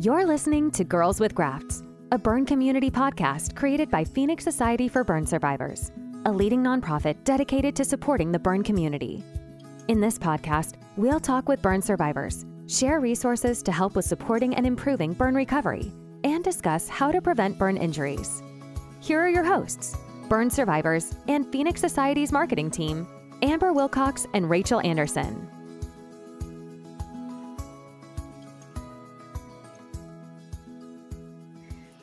You're listening to Girls with Grafts, a burn community podcast created by Phoenix Society for Burn Survivors, a leading nonprofit dedicated to supporting the burn community. In this podcast, we'll talk with burn survivors, share resources to help with supporting and improving burn recovery, and discuss how to prevent burn injuries. Here are your hosts, burn survivors and Phoenix Society's marketing team, Amber Wilcox and Rachel Anderson.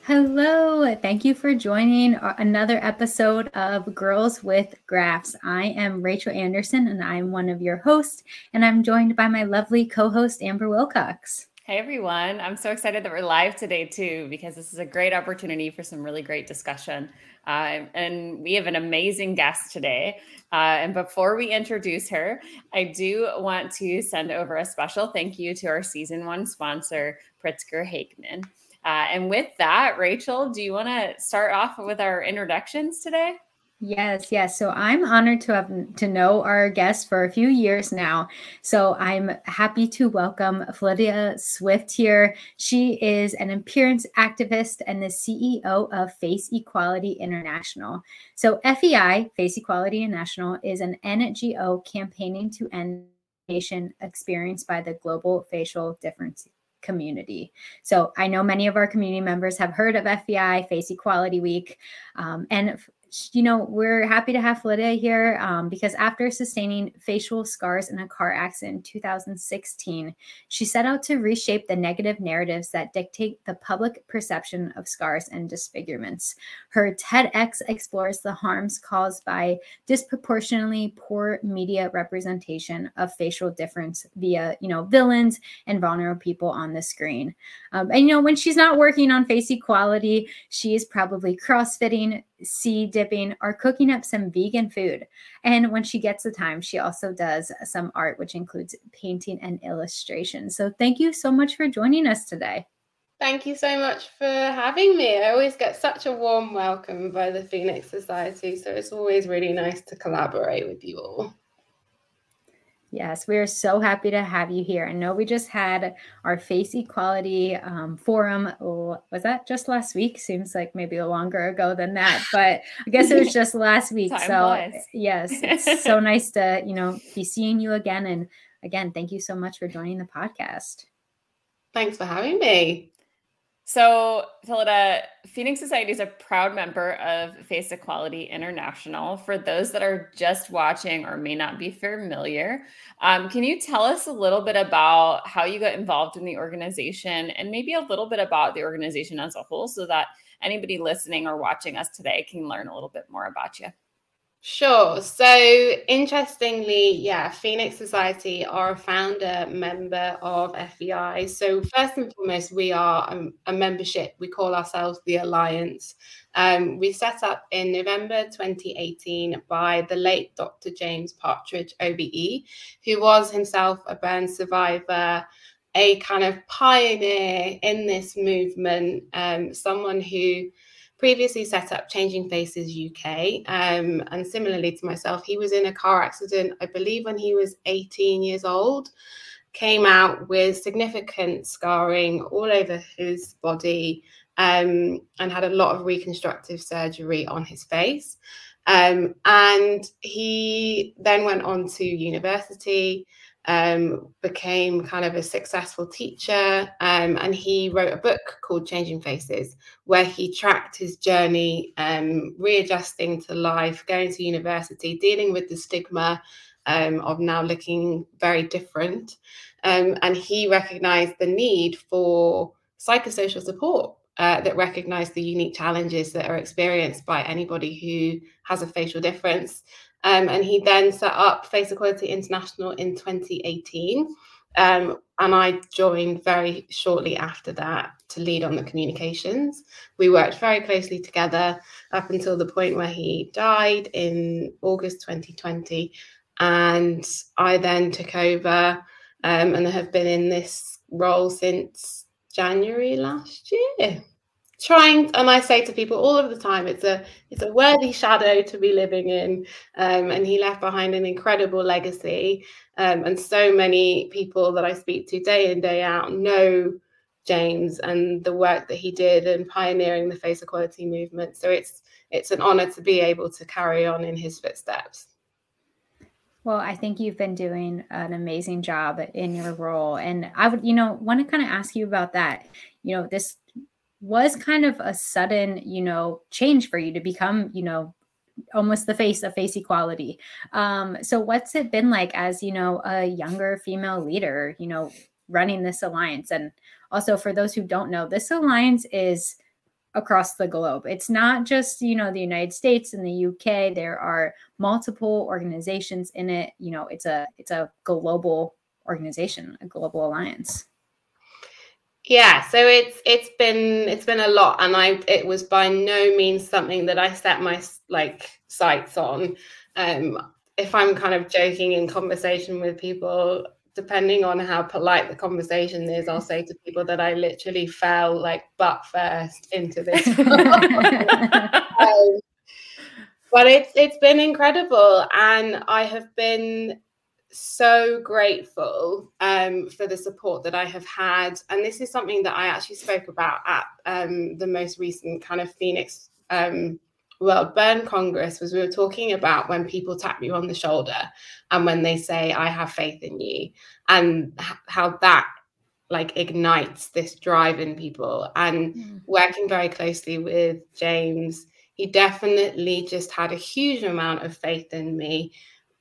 Hello, thank you for joining another episode of Girls with Grafts. I am Rachel Anderson and I'm one of your hosts, and I'm joined by my lovely co host, Amber Wilcox. Hey everyone, I'm so excited that we're live today too, because this is a great opportunity for some really great discussion. Uh, and we have an amazing guest today. Uh, and before we introduce her, I do want to send over a special thank you to our season one sponsor, Pritzker Hageman. Uh, and with that, Rachel, do you want to start off with our introductions today? Yes, yes. So I'm honored to have to know our guest for a few years now. So I'm happy to welcome Phyllida Swift here. She is an appearance activist and the CEO of Face Equality International. So FEI, Face Equality International, is an NGO campaigning to end nation experienced by the global facial difference community. So I know many of our community members have heard of FEI, Face Equality Week. Um, and you know, we're happy to have Phyllida here um, because after sustaining facial scars in a car accident in 2016, she set out to reshape the negative narratives that dictate the public perception of scars and disfigurements. Her TEDx explores the harms caused by disproportionately poor media representation of facial difference via, you know, villains and vulnerable people on the screen. Um, and, you know, when she's not working on face equality, she is probably crossfitting, sea dipping, or cooking up some vegan food. And when she gets the time, she also does some art, which includes painting and illustration. So thank you so much for joining us today. Thank you so much for having me. I always get such a warm welcome by the Phoenix Society. So it's always really nice to collaborate with you all. Yes, we are so happy to have you here. I know we just had our Face Equality um, Forum. Was that just last week? Seems like maybe a longer ago than that, but I guess it was just last week. so flies. yes, it's so nice to you know be seeing you again. And again, thank you so much for joining the podcast. Thanks for having me. So, Phyllida, Phoenix Society is a proud member of Face Equality International. For those that are just watching or may not be familiar, um, can you tell us a little bit about how you got involved in the organization and maybe a little bit about the organization as a whole so that anybody listening or watching us today can learn a little bit more about you? Sure. So, interestingly, yeah, Phoenix Society are a founder member of FEI. So, first and foremost, we are a, a membership. We call ourselves the Alliance. Um, we set up in November 2018 by the late Dr. James Partridge, OBE, who was himself a burn survivor, a kind of pioneer in this movement, um, someone who previously set up Changing Faces UK. Um, and similarly to myself, he was in a car accident, I believe, when he was 18 years old. Came out with significant scarring all over his body um, and had a lot of reconstructive surgery on his face. Um, and he then went on to university, um, became kind of a successful teacher, um, and he wrote a book called Changing Faces, where he tracked his journey, um, readjusting to life, going to university, dealing with the stigma um, of now looking very different. Um, and he recognized the need for psychosocial support uh, that recognize the unique challenges that are experienced by anybody who has a facial difference um, and he then set up Face Equality International in 2018. Um, and I joined very shortly after that to lead on the communications. We worked very closely together up until the point where he died in August 2020. And I then took over um, and have been in this role since January last year trying and i say to people all of the time it's a it's a worthy shadow to be living in um, and he left behind an incredible legacy um, and so many people that i speak to day in day out know James and the work that he did and pioneering the face equality movement. So it's it's an honor to be able to carry on in his footsteps. Well, I think you've been doing an amazing job in your role. And I would, you know, want to kind of ask you about that. You know, this was kind of a sudden, you know, change for you to become, you know, almost the face of face equality. Um, so what's it been like as, you know, a younger female leader, you know, running this alliance? And also for those who don't know, this alliance is across the globe. It's not just, you know, the United States and the UK. There are multiple organizations in it. You know, it's a it's a global organization, a global alliance. Yeah, so it's it's been it's been a lot and I it was by no means something that I set my like sights on. Um if I'm kind of joking in conversation with people, depending on how polite the conversation is, I'll say to people that I literally fell like butt first into this. um, but it's it's been incredible, and I have been so grateful um, for the support that I have had, and this is something that I actually spoke about at um, the most recent kind of Phoenix um, well, Burn Congress was we were talking about when people tap you on the shoulder and when they say, I have faith in you, and how that like ignites this drive in people. And mm. working very closely with James, he definitely just had a huge amount of faith in me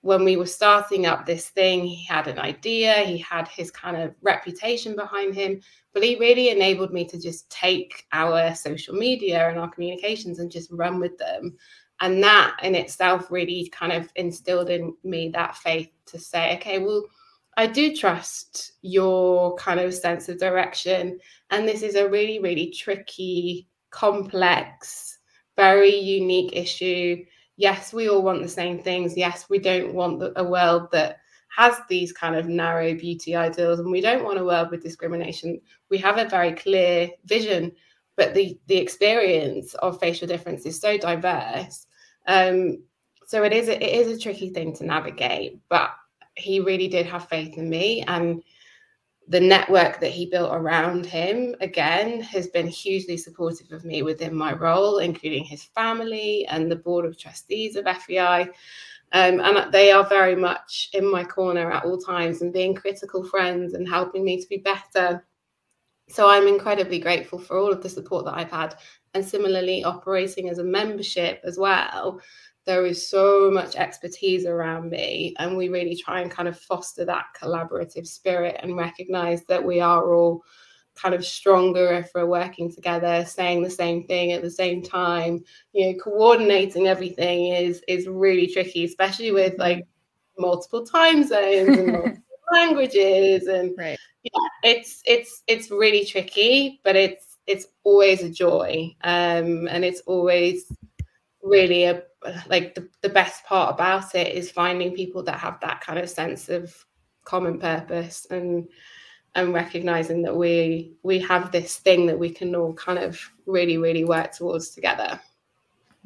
when we were starting up this thing, he had an idea, he had his kind of reputation behind him, but he really enabled me to just take our social media and our communications and just run with them. And that in itself really kind of instilled in me that faith to say, okay, well, I do trust your kind of sense of direction. And this is a really, really tricky, complex, very unique issue yes, we all want the same things. Yes, we don't want a world that has these kind of narrow beauty ideals, and we don't want a world with discrimination. We have a very clear vision, but the the experience of facial difference is so diverse. Um, so it is a, it is a tricky thing to navigate. But he really did have faith in me, and the network that he built around him again has been hugely supportive of me within my role including his family and the board of trustees of fei um, and they are very much in my corner at all times and being critical friends and helping me to be better. So i'm incredibly grateful for all of the support that i've had and similarly operating as a membership as well there is so much expertise around me and we really try and kind of foster that collaborative spirit and recognize that we are all kind of stronger if we're working together saying the same thing at the same time you know coordinating everything is is really tricky especially with like multiple time zones and multiple languages and right. yeah it's it's it's really tricky but it's it's always a joy um and it's always really a like the, the best part about it is finding people that have that kind of sense of common purpose and and recognizing that we we have this thing that we can all kind of really really work towards together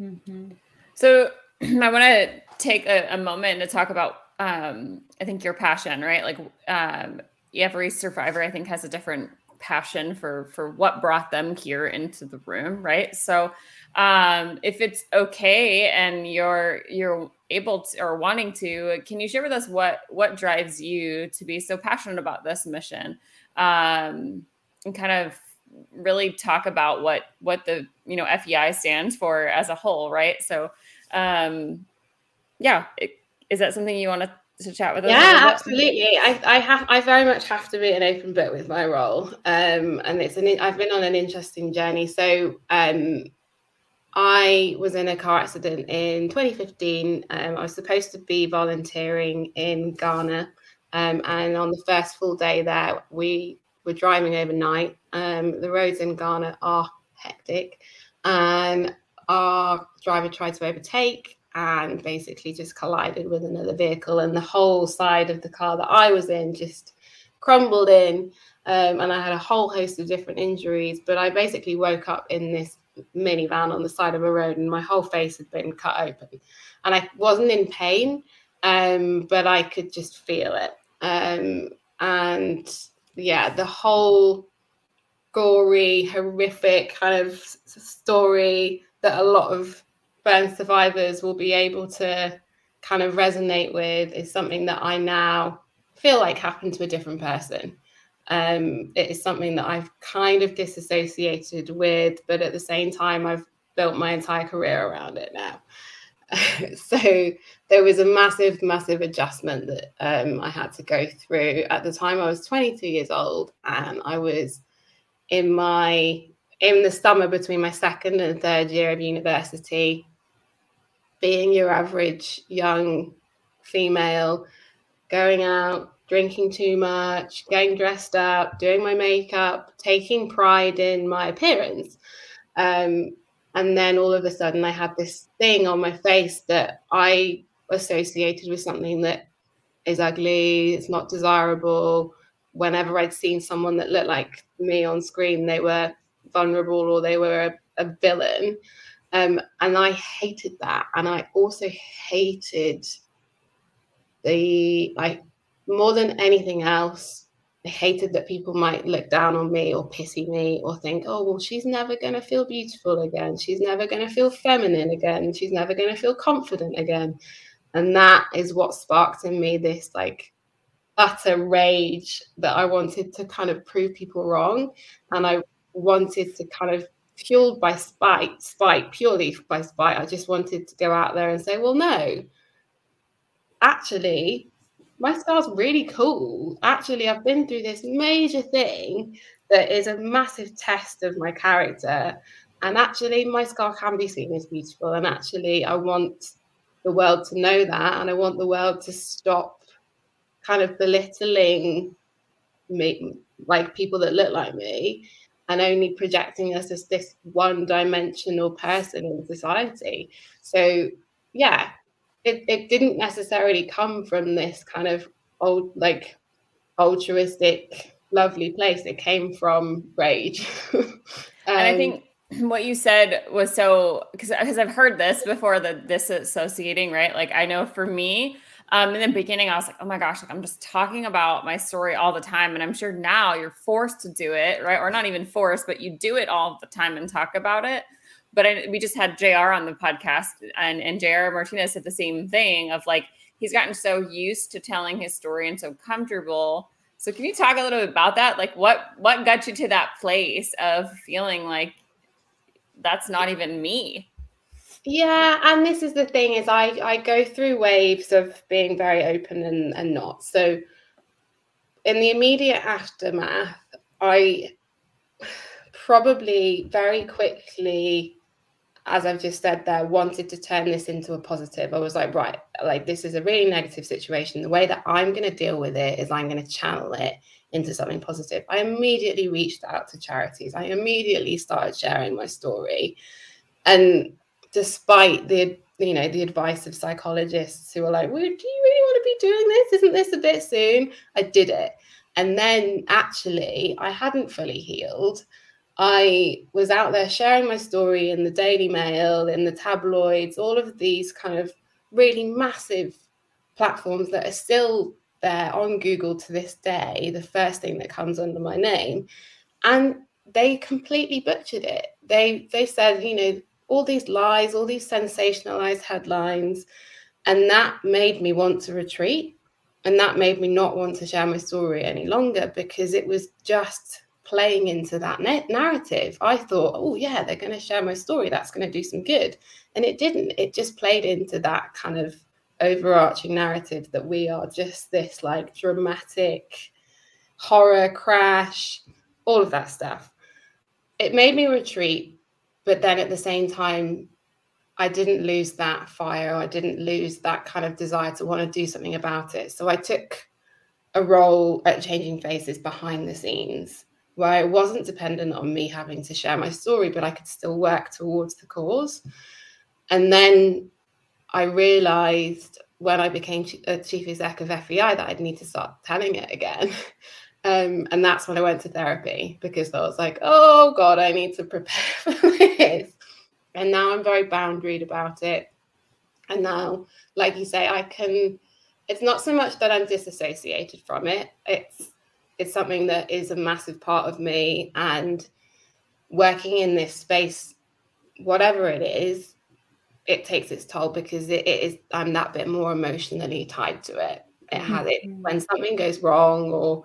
mm-hmm. so i want to take a, a, moment to talk about um, i think your passion right like um, every survivor i think has a different passion for for what brought them here into the room right? So um if it's okay and you're you're able to or wanting to can you share with us what what drives you to be so passionate about this mission? Um and kind of really talk about what what the you know fei stands for as a whole right? So um yeah it, is that something you want to to chat with us? Yeah, absolutely. I, I have I very much have to be an open book with my role, um, and it's an I've been on an interesting journey. So um, I was in a car accident in 2015. Um, I was supposed to be volunteering in Ghana, um, and on the first full day there, we were driving overnight. Um, the roads in Ghana are hectic, and our driver tried to overtake and basically just collided with another vehicle, and the whole side of the car that I was in just crumbled in. Um, and I had a whole host of different injuries. But I basically woke up in this minivan on the side of a road, and my whole face had been cut open. And I wasn't in pain, um, but I could just feel it. Um, and yeah, the whole gory, horrific kind of story that a lot of survivors will be able to kind of resonate with is something that I now feel like happened to a different person. Um, it is something that I've kind of disassociated with, but at the same time, I've built my entire career around it now. so there was a massive, massive adjustment that um, I had to go through. At the time, I was 22 years old, and I was in my in the summer between my second and third year of university, being your average young female, going out, drinking too much, getting dressed up, doing my makeup, taking pride in my appearance. Um, and then all of a sudden, I had this thing on my face that I associated with something that is ugly, it's not desirable. Whenever I'd seen someone that looked like me on screen, they were vulnerable or they were a, a villain. Um, and I hated that. And I also hated the, like, more than anything else, I hated that people might look down on me or pity me or think, oh, well, she's never going to feel beautiful again. She's never going to feel feminine again. She's never going to feel confident again. And that is what sparked in me this like utter rage that I wanted to kind of prove people wrong. And I wanted to kind of fueled by spite, spite, purely by spite. I just wanted to go out there and say, well, no, actually, my scar's really cool. Actually, I've been through this major thing that is a massive test of my character. And actually, my scar can be seen as beautiful. And actually, I want the world to know that. And I want the world to stop kind of belittling me, like people that look like me, and only projecting us as this one dimensional person in society. So, yeah, it, it didn't necessarily come from this kind of old like altruistic lovely place. It came from rage. Um, and i think what you said was so because because I've heard this before the disassociating right? Like I know for me um in the beginning I was like oh my gosh like I'm just talking about my story all the time and I'm sure now you're forced to do it right or not even forced but you do it all the time and talk about it but I, we just had JR on the podcast and, and JR Martinez said the same thing of like, he's gotten so used to telling his story and so comfortable. So can you talk a little bit about that? Like what, what got you to that place of feeling like that's not even me? Yeah, and this is the thing is I I go through waves of being very open and, and not. So in the immediate aftermath, I probably very quickly as I've just said there, wanted to turn this into a positive. I was like, right, like this is a really negative situation. The way that I'm going to deal with it is I'm going to channel it into something positive. I immediately reached out to charities. I immediately started sharing my story. And despite the you know the advice of psychologists who are like, well, do you really want to be doing this? Isn't this a bit soon? I did it. And then actually I hadn't fully healed. I was out there sharing my story in the Daily Mail, in the tabloids, all of these kind of really massive platforms that are still there on Google to this day, the first thing that comes under my name. And they completely butchered it. They they said, you know, all these lies, all these sensationalized headlines. And that made me want to retreat. And that made me not want to share my story any longer because it was just playing into that narrative. I thought, oh, yeah, they're going to share my story. That's going to do some good. And it didn't. It just played into that kind of overarching narrative that we are just this like dramatic horror crash, all of that stuff. It made me retreat. But then at the same time, I didn't lose that fire. I didn't lose that kind of desire to want to do something about it. So I took a role at Changing Faces behind the scenes where it wasn't dependent on me having to share my story, but I could still work towards the cause. And then I realized when I became a chief exec of FEI that I'd need to start telling it again. Um, and that's when I went to therapy because I was like, oh God, I need to prepare for this. And now I'm very boundaried about it. And now, like you say, I can, it's not so much that I'm disassociated from it, it's it's something that is a massive part of me and working in this space whatever it is it takes its toll because it, it is i'm that bit more emotionally tied to it it has it mm-hmm. when something goes wrong or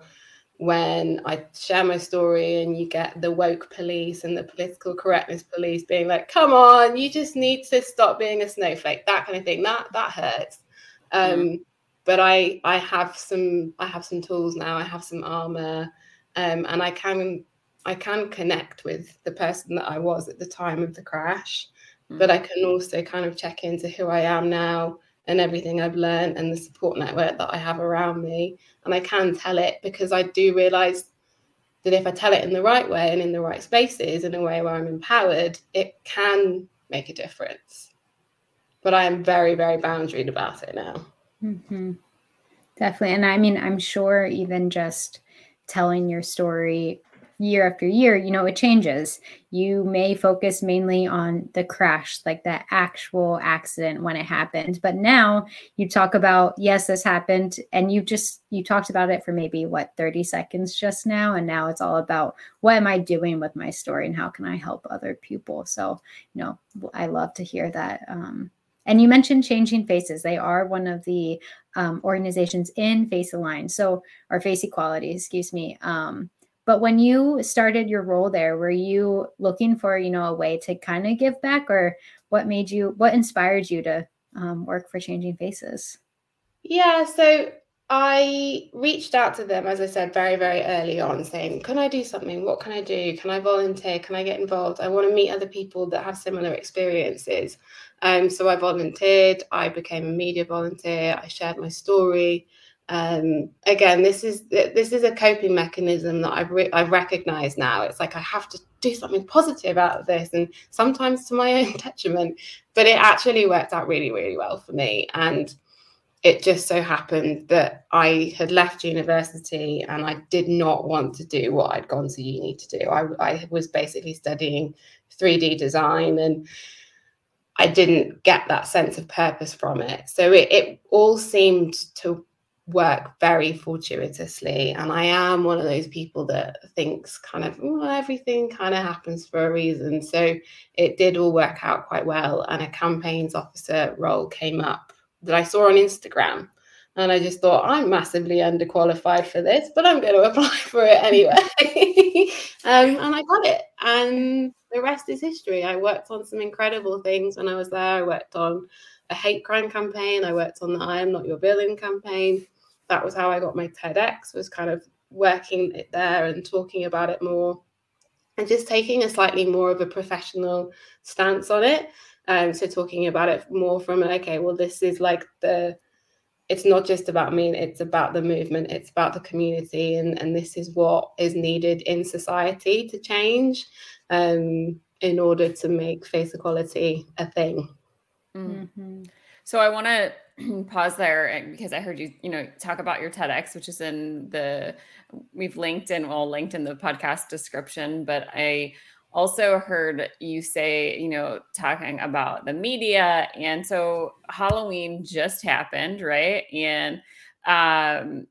when I share my story and you get the woke police and the political correctness police being like, come on, you just need to stop being a snowflake, that kind of thing. That that hurts. Um, mm. but I I have some I have some tools now, I have some armor, um, and I can I can connect with the person that I was at the time of the crash. Mm. But I can also kind of check into who I am now and everything I've learned and the support network that I have around me. And I can tell it because I do realize that if I tell it in the right way and in the right spaces, in a way where I'm empowered, it can make a difference. But I am very, very boundaried about it now. Mm-hmm. Definitely. And I mean, I'm sure even just telling your story year after year, you know, it changes. You may focus mainly on the crash, like the actual accident when it happened. But now you talk about, yes, this happened. And you just, you talked about it for maybe what, 30 seconds just now. And now it's all about what am I doing with my story and how can I help other people? So, you know, I love to hear that. Um, and you mentioned Changing Faces. They are one of the um, organizations in Face Align, so or Face Equality, excuse me. Um, but when you started your role there, were you looking for, you know, a way to kind of give back or what made you, what inspired you to um, work for Changing Faces? Yeah, so I reached out to them, as I said, very, very early on, saying, Can I do something? What can I do? Can I volunteer? Can I get involved? I want to meet other people that have similar experiences. Um, so I volunteered, I became a media volunteer, I shared my story um, again, this is this is a coping mechanism that I've re- I've recognized now. It's like I have to do something positive out of this, and sometimes to my own detriment. But it actually worked out really, really well for me, and it just so happened that I had left university and I did not want to do what I'd gone to uni to do. I, I was basically studying 3D design and I didn't get that sense of purpose from it. So it, it all seemed to work very fortuitously and i am one of those people that thinks kind of well, everything kind of happens for a reason. So it did all work out quite well and a campaigns officer role came up that i saw on instagram and i just thought i'm massively underqualified for this but i'm going to apply for it anyway. Um, and i got it and the rest is history. I worked on some incredible things when i was there. I worked on a hate crime campaign. I worked on the i am not your villain campaign that was how I got my TEDx was kind of working it there and talking about it more and just taking a slightly more of a professional stance on it. Um, so talking about it more from okay, well, this is like the it's not just about me, it's about the movement, it's about the community, and, and this is what is needed in society to change um, in order to make face equality a thing. Mm-hmm. So I want to pause there because I heard you, you know, talk about your TEDx, which is in the we've linked and well linked in the podcast description. But I also heard you say, you know, talking about the media, and so Halloween just happened, right? And um,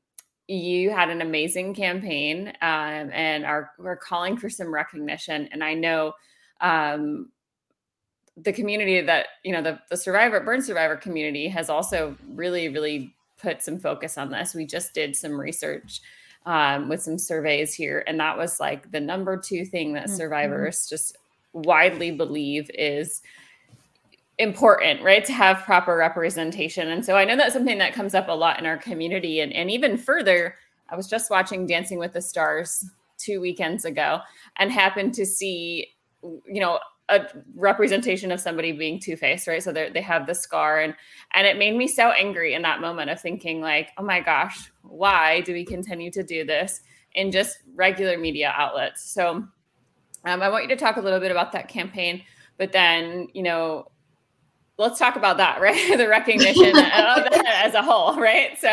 you had an amazing campaign, um, and are we're calling for some recognition. And I know um, the community that you know the the survivor burn survivor community has also really really put some focus on this. We just did some research um, with some surveys here and that was like the number two thing that mm-hmm. survivors just widely believe is important right to have proper representation. And so i know that's something that comes up a lot in our community. And, and even further i was just watching dancing with the stars two weekends ago and happened to see you know a representation of somebody being two-faced right? So they have the scar and and it made me so angry in that moment of thinking like oh my gosh why do we continue to do this in just regular media outlets? So um, i want you to talk a little bit about that campaign but then you know let's talk about that right? The recognition as a whole right? So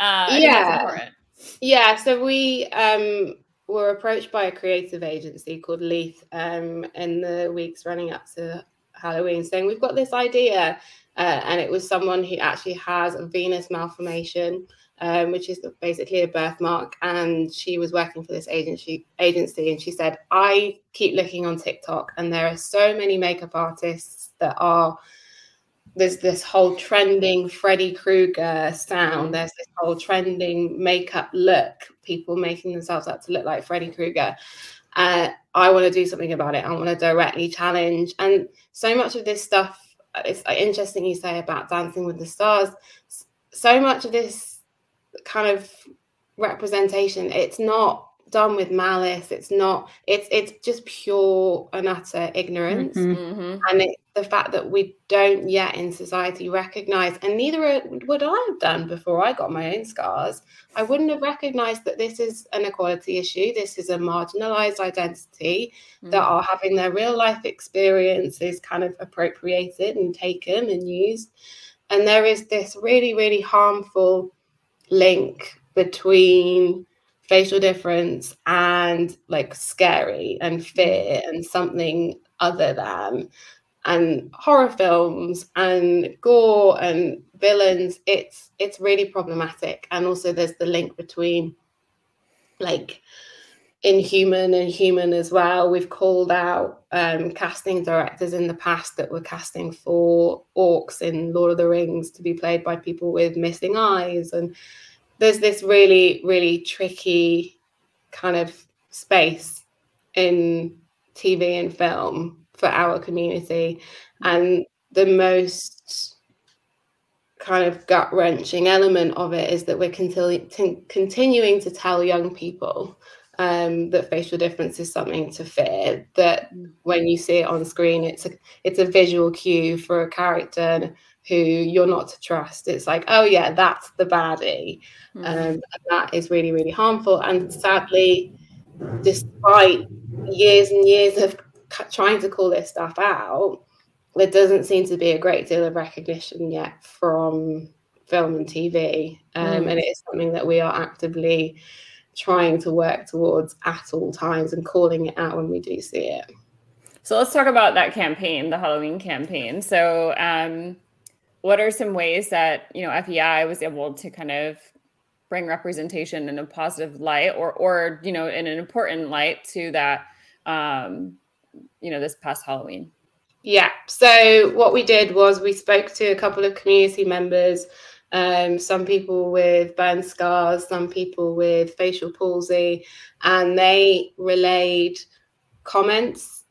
uh, yeah. yeah so we um were approached by a creative agency called Leith um, in the weeks running up to Halloween saying, We've got this idea. Uh, and it was someone who actually has a venous malformation, um, which is basically a birthmark. And she was working for this agency, agency, and she said, I keep looking on TikTok, and there are so many makeup artists that are there's this whole trending Freddy Krueger sound. There's this whole trending makeup look, people making themselves up to look like Freddy Krueger. Uh, I want to do something about it. I want to directly challenge. And so much of this stuff, it's interesting you say about Dancing with the Stars. So much of this kind of representation, it's not done with malice. It's not. It's it's just pure and utter ignorance, mm-hmm. mm-hmm. and it, the fact that we don't yet in society recognize, and neither would I have done before I got my own scars. I wouldn't have recognized that this is an equality issue. This is a marginalized identity mm-hmm. that are having their real life experiences kind of appropriated and taken and used, and there is this really really harmful link between facial difference and like scary and fear and something other than and horror films and gore and villains. It's it's really problematic. And also there's the link between like inhuman and human as well. We've called out um, casting directors in the past that were casting for orcs in lord of the rings to be played by people with missing eyes and there's this really, really tricky kind of space in TV and film for our community. And the most kind of gut wrenching element of it is that we're t- continuing to tell young people um, that facial difference is something to fear. That when you see it on screen, it's a it's a visual cue for a character who you're not to trust. It's like, oh yeah, that's the baddie, mm-hmm. um, and that is really really harmful. And sadly, despite years and years of trying to call this stuff out, there doesn't seem to be a great deal of recognition yet from film and TV, um, mm. and it is something that we are actively trying to work towards at all times and calling it out when we do see it. So let's talk about that campaign, the Halloween campaign. So, um, what are some ways that you know FEI was able to kind of bring representation in a positive light, or or you know in an important light to that, um, you know, this past Halloween? Yeah. So what we did was we spoke to a couple of community members. Um, some people with burn scars, some people with facial palsy, and they relayed comments,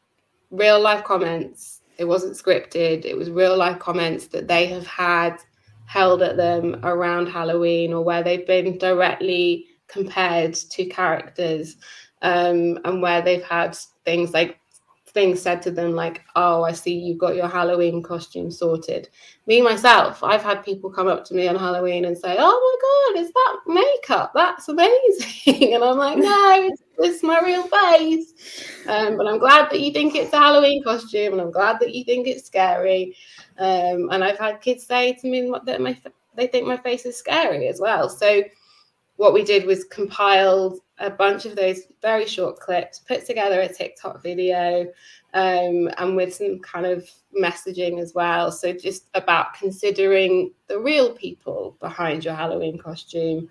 real life comments it wasn't scripted. It was real life comments that they have had held at them around Halloween or where they've been directly compared to characters um, and where they've had things like things said to them like, "Oh, I see you've got your Halloween costume sorted." Me myself, I've had people come up to me on Halloween and say, "Oh my god, is that makeup? That's amazing!" and I'm like, "No, it's, it's my real face." Um, but I'm glad that you think it's a Halloween costume, and I'm glad that you think it's scary. Um, and I've had kids say to me that my they think my face is scary as well. So what we did was compiled a bunch of those very short clips, put together a TikTok video, um, and with some kind of messaging as well. So just about considering the real people behind your Halloween costume.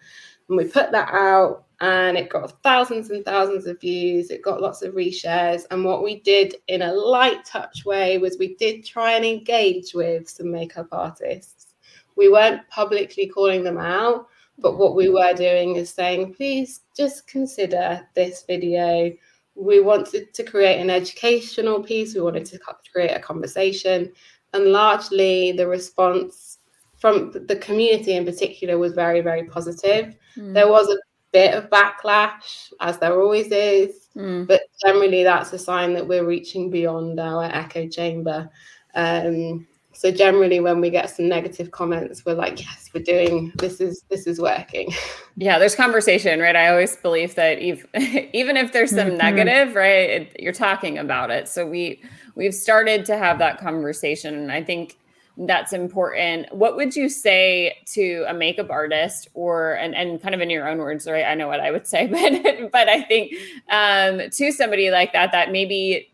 And we put that out and it got thousands and thousands of views. It got lots of reshares. And what we did in a light touch way was we did try and engage with some makeup artists. We weren't publicly calling them out, but what we were doing is saying, please just consider this video. We wanted to create an educational piece, we wanted to create a conversation. And largely the response from the community in particular was very, very positive. Mm. There was a bit of backlash, as there always is, mm. but generally that's a sign that we're reaching beyond our echo chamber. Um, so generally when we get some negative comments we're like yes we're doing this is this is working. Yeah there's conversation right? I always believe that even, even if there's some mm-hmm. negative right it, you're talking about it. So we we've started to have that conversation and i think that's important. What would you say to a makeup artist or and, and kind of in your own words right i know what i would say but but i think um to somebody like that that maybe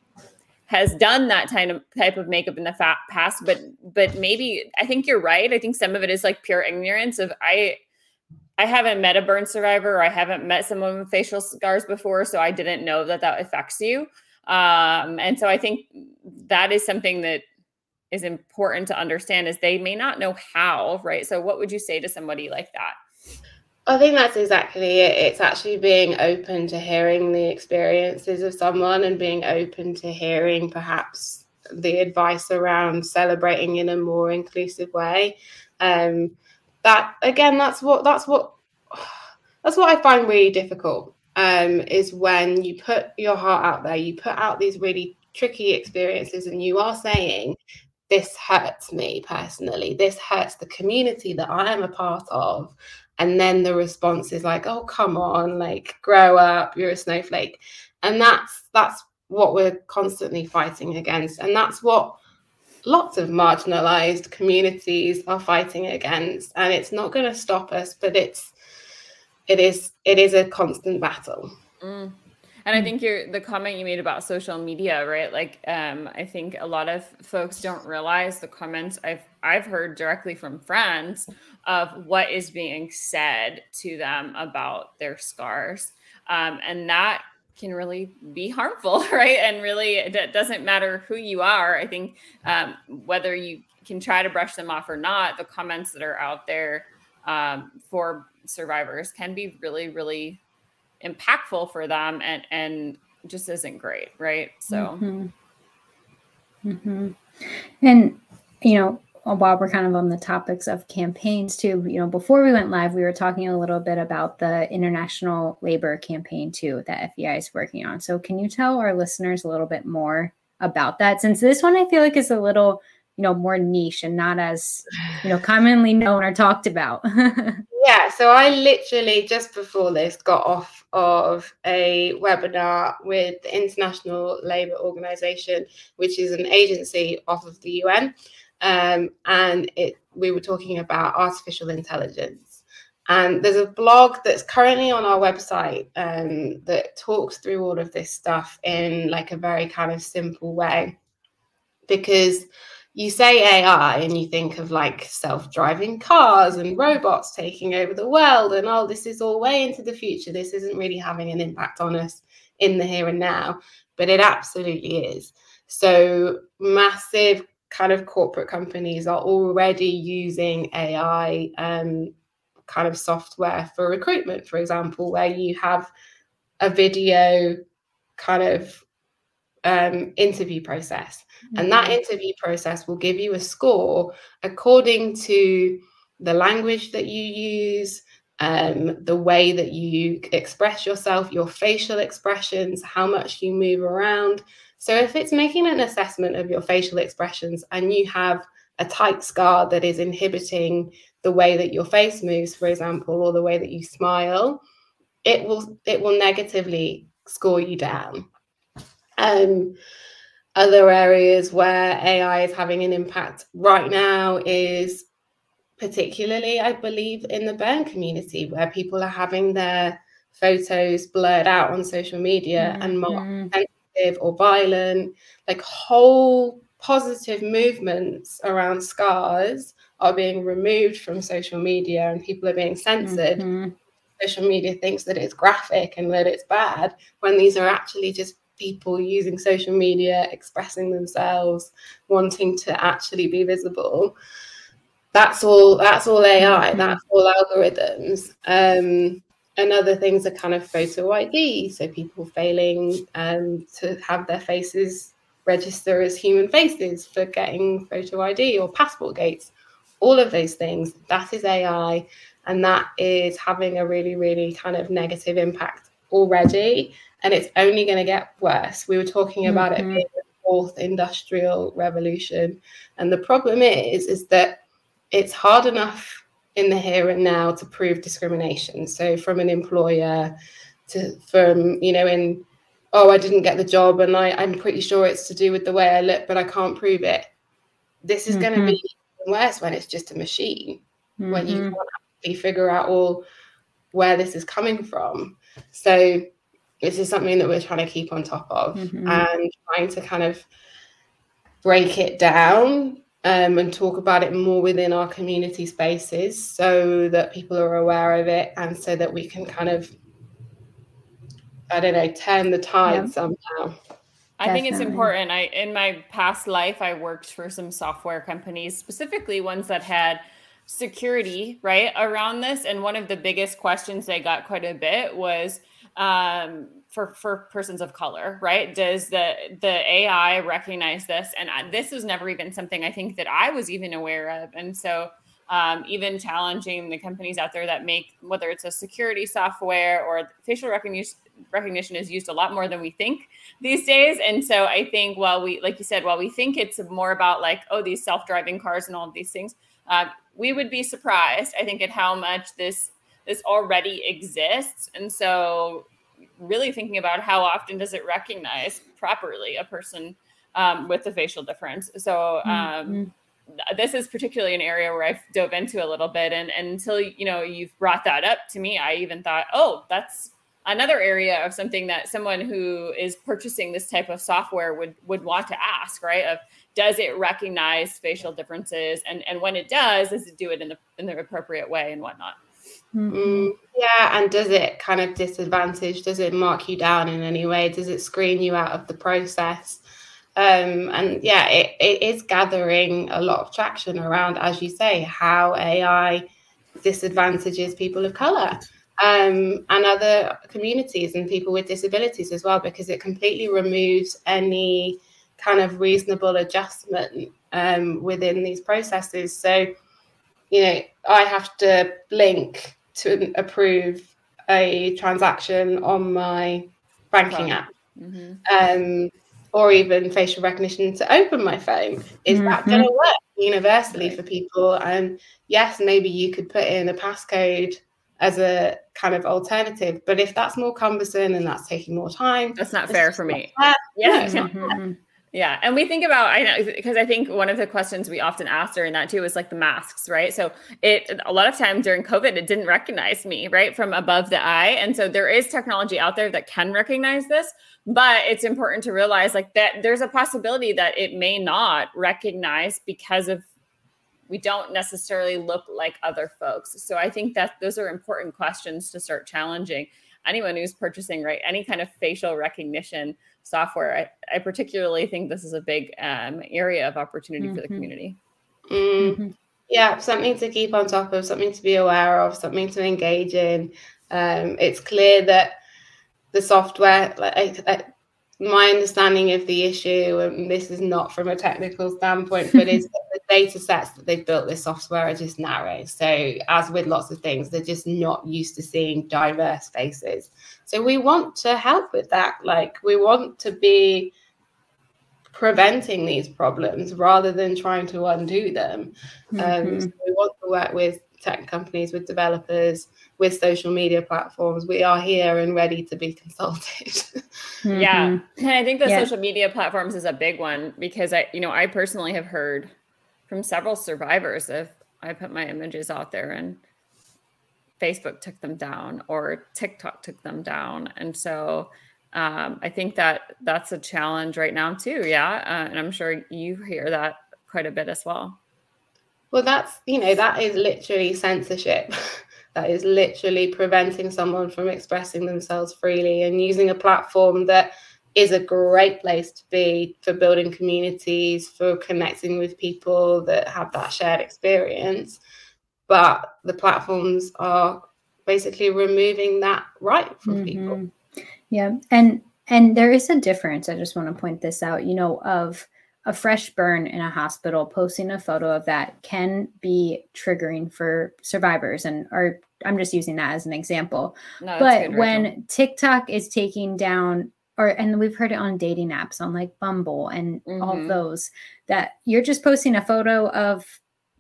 has done that kind of type of makeup in the fa- past but but maybe i think you're right. I think some of it is like pure ignorance of i i haven't met a burn survivor or i haven't met someone with facial scars before so i didn't know that that affects you. Um and so i think that is something that is important to understand is they may not know how right? So what would you say to somebody like that I think that's exactly it. It's actually being open to hearing the experiences of someone and being open to hearing perhaps the advice around celebrating in a more inclusive way. Um, that again, that's what that's what that's what I find really difficult. Um, is when you put your heart out there, you put out these really tricky experiences, and you are saying, "This hurts me personally. This hurts the community that I am a part of." And then the response is like oh come on like grow up you're a snowflake and that's that's what we're constantly fighting against and that's what lots of marginalized communities are fighting against and it's not going to stop us but it's it is it is a constant battle mm. And I think you're the comment you made about social media, right? Like, um, I think a lot of folks don't realize the comments I've I've heard directly from friends of what is being said to them about their scars, um, and that can really be harmful, right? And really, it doesn't matter who you are. I think um, whether you can try to brush them off or not, the comments that are out there um, for survivors can be really, really impactful for them and and just isn't great right so mm-hmm. Mm-hmm. and you know while we're kind of on the topics of campaigns too you know before we went live we were talking a little bit about the international labor campaign too that fei is working on. So can you tell our listeners a little bit more about that? Since this one i feel like is a little you know more niche and not as you know commonly known or talked about. Yeah so i literally just before this got off of a webinar with the international labour organization which is an agency off of the un um, and it we were talking about artificial intelligence and there's a blog that's currently on our website um, that talks through all of this stuff in like a very kind of simple way because you say AI and you think of like self driving cars and robots taking over the world, and oh, this is all way into the future. This isn't really having an impact on us in the here and now, but it absolutely is. So, massive kind of corporate companies are already using AI um, kind of software for recruitment, for example, where you have a video kind of um, interview process. Mm-hmm. And that mm-hmm. interview process will give you a score according to the language that you use, um, the way that you express yourself, your facial expressions, how much you move around. So, if it's making an assessment of your facial expressions and you have a tight scar that is inhibiting the way that your face moves, for example, or the way that you smile, it will it will negatively score you down. Um, other areas where AI is having an impact right now is particularly, I believe, in the burn community, where people are having their photos blurred out on social media mm-hmm. and more sensitive or violent. Like whole positive movements around scars are being removed from social media and people are being censored. Mm-hmm. Social media thinks that it's graphic and that it's bad when these are actually just people using social media, expressing themselves, wanting to actually be visible. That's all. That's all AI. Mm-hmm. That's all algorithms. Um, and other things are kind of photo ID. So people failing um, to have their faces register as human faces for getting photo ID or passport gates. All of those things. That is AI, and that is having a really, really kind of negative impact already and it's only going to get worse. We were talking about mm-hmm. it being the fourth industrial revolution, and the problem is, is that it's hard enough in the here and now to prove discrimination. So from an employer to from you know in oh I didn't get the job and I I'm pretty sure it's to do with the way I look, but I can't prove it. This is mm-hmm. going to be worse when it's just a machine mm-hmm. when you mm-hmm. can't actually figure out all where this is coming from. So this is something that we're trying to keep on top of mm-hmm. and trying to kind of break it down um, and talk about it more within our community spaces so that people are aware of it and so that we can kind of I don't know, turn the tide yeah. somehow. I think it's important. I in my past life I worked for some software companies, specifically ones that had security, right, around this. And one of the biggest questions I got quite a bit was um, for for persons of color, right? Does the the AI recognize this? And I, this was never even something I think that I was even aware of. And so um, even challenging the companies out there that make whether it's a security software or facial recognition recognition is used a lot more than we think these days and so i think while we like you said while we think it's more about like oh these self-driving cars and all of these things uh, we would be surprised i think at how much this this already exists and so really thinking about how often does it recognize properly a person um, with the facial difference so um, mm-hmm this is particularly an area where I've dove into a little bit. And, and until, you know, you've brought that up to me, I even thought, oh, that's another area of something that someone who is purchasing this type of software would, would want to ask, right? Of does it recognize facial differences? And, and when it does, does it do it in the, in the appropriate way and whatnot? Mm, yeah, and does it kind of disadvantage? Does it mark you down in any way? Does it screen you out of the process? Um, and yeah, it, it is gathering a lot of traction around, as you say, how AI disadvantages people of color um, and other communities and people with disabilities as well, because it completely removes any kind of reasonable adjustment um, within these processes. So, you know, I have to blink to approve a transaction on my banking app. Mm-hmm. Um, or even facial recognition to open my phone. Is mm-hmm. that going to work universally for people? And yes, maybe you could put in a passcode as a kind of alternative, but if that's more cumbersome and that's taking more time, that's not fair for me. Yeah. Mm-hmm. Yeah. And we think about, I know, because I think one of the questions we often ask during that too is like the masks, right? So it, a lot of time during COVID, it didn't recognize me, right? From above the eye. And so there is technology out there that can recognize this, but it's important to realize like that there's a possibility that it may not recognize because of we don't necessarily look like other folks. So I think that those are important questions to start challenging anyone who's purchasing right any kind of facial recognition software. I, I particularly think this is a big um, area of opportunity mm-hmm. for the mm-hmm. community. Mm. Mm-hmm. Yeah, something to keep on top of, something to be aware of, something to engage in. Um, it's clear that the software, like, like, my understanding of the issue, and this is not from a technical standpoint, but is the data sets that they've built this software are just narrow. So, as with lots of things, they're just not used to seeing diverse faces. So, we want to help with that. Like, we want to be preventing these problems rather than trying to undo them. Um, mm-hmm. Um, so we want to work with tech companies, with developers, with social media platforms. We are here and ready to be consulted. mm-hmm. Yeah. And I think the yeah. social media platforms is a big one because I, you know, I personally have heard from several survivors if I put my images out there and Facebook took them down or TikTok took them down. And so um, I think that that's a challenge right now too. Yeah. Uh, and I'm sure you hear that quite a bit as well. Well, that's, you know, that is literally censorship. that is literally preventing someone from expressing themselves freely and using a platform that is a great place to be for building communities, for connecting with people that have that shared experience. But the platforms are basically removing that right from mm-hmm. people. Yeah. And and there is a difference. I just want to point this out, you know, of a fresh burn in a hospital, posting a photo of that can be triggering for survivors. And or I'm just using that as an example. No, but good, when TikTok is taking down or and we've heard it on dating apps on like Bumble and mm-hmm. all those that you're just posting a photo of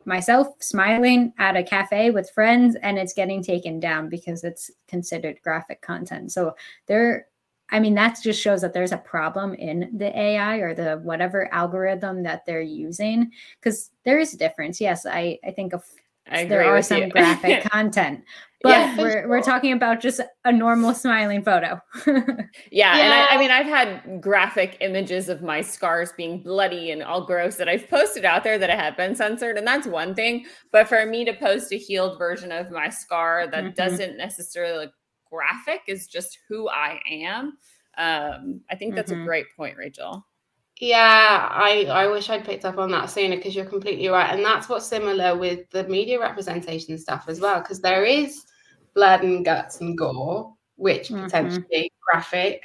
myself smiling at a cafe with friends and it's getting taken down because it's considered graphic content. So there I mean, that just shows that there's a problem in the AI or the whatever algorithm that they're using because there is a difference. Yes, I, I think of there are some graphic content but yeah, we're, sure. we're talking about just a normal smiling photo yeah, yeah, and I, I, mean i've had graphic images of my scars being bloody and all gross that i've posted out there that have been censored and that's one thing but for me to post a healed version of my scar that mm-hmm. doesn't necessarily look graphic is just who i am um, i think that's mm-hmm. a great point rachel yeah, I, I wish I'd picked up on that sooner because you're completely right. And that's what's similar with the media representation stuff as well, because there is blood and guts and gore, which mm-hmm. potentially graphic.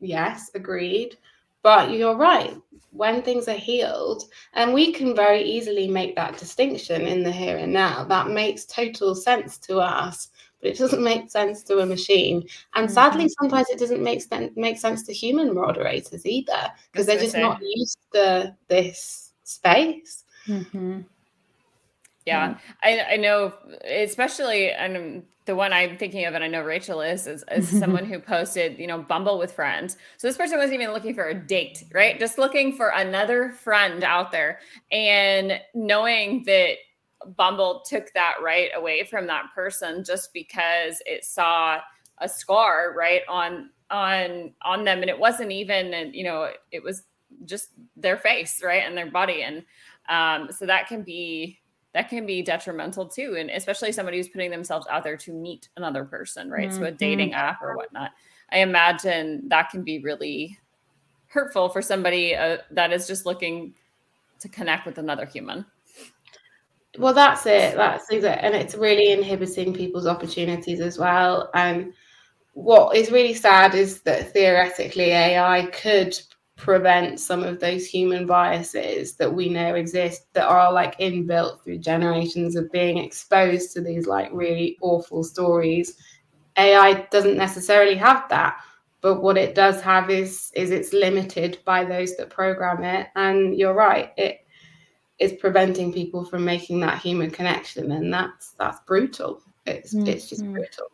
Yes, agreed. But you're right. When things are healed, and we can very easily make that distinction in the here and now, that makes total sense to us but it doesn't make sense to a machine. And mm-hmm. sadly, sometimes it doesn't make sense make sense to human moderators either, because they're just say. not used to this space. Mm-hmm. Yeah, I, I know, especially and the one I'm thinking of, and I know Rachel is, is, is someone who posted, you know, Bumble with friends. So this person wasn't even looking for a date, right? Just looking for another friend out there, and knowing that Bumble took that right away from that person just because it saw a scar right on on on them. And it wasn't even and you know it was just their face right and their body. And um so that can be that can be detrimental too. And especially somebody who's putting themselves out there to meet another person right? Mm-hmm. so a mm-hmm. dating app or whatnot. I imagine that can be really hurtful for somebody uh, that is just looking to connect with another human well, that's it. That's it. And it's really inhibiting people's opportunities as well. And what is really sad is that theoretically AI could prevent some of those human biases that we know exist that are like inbuilt through generations of being exposed to these like really awful stories. AI doesn't necessarily have that but what it does have is is it's limited by those that program it and you're right it is preventing people from making that human connection and that's that's brutal. It's mm-hmm. it's just brutal.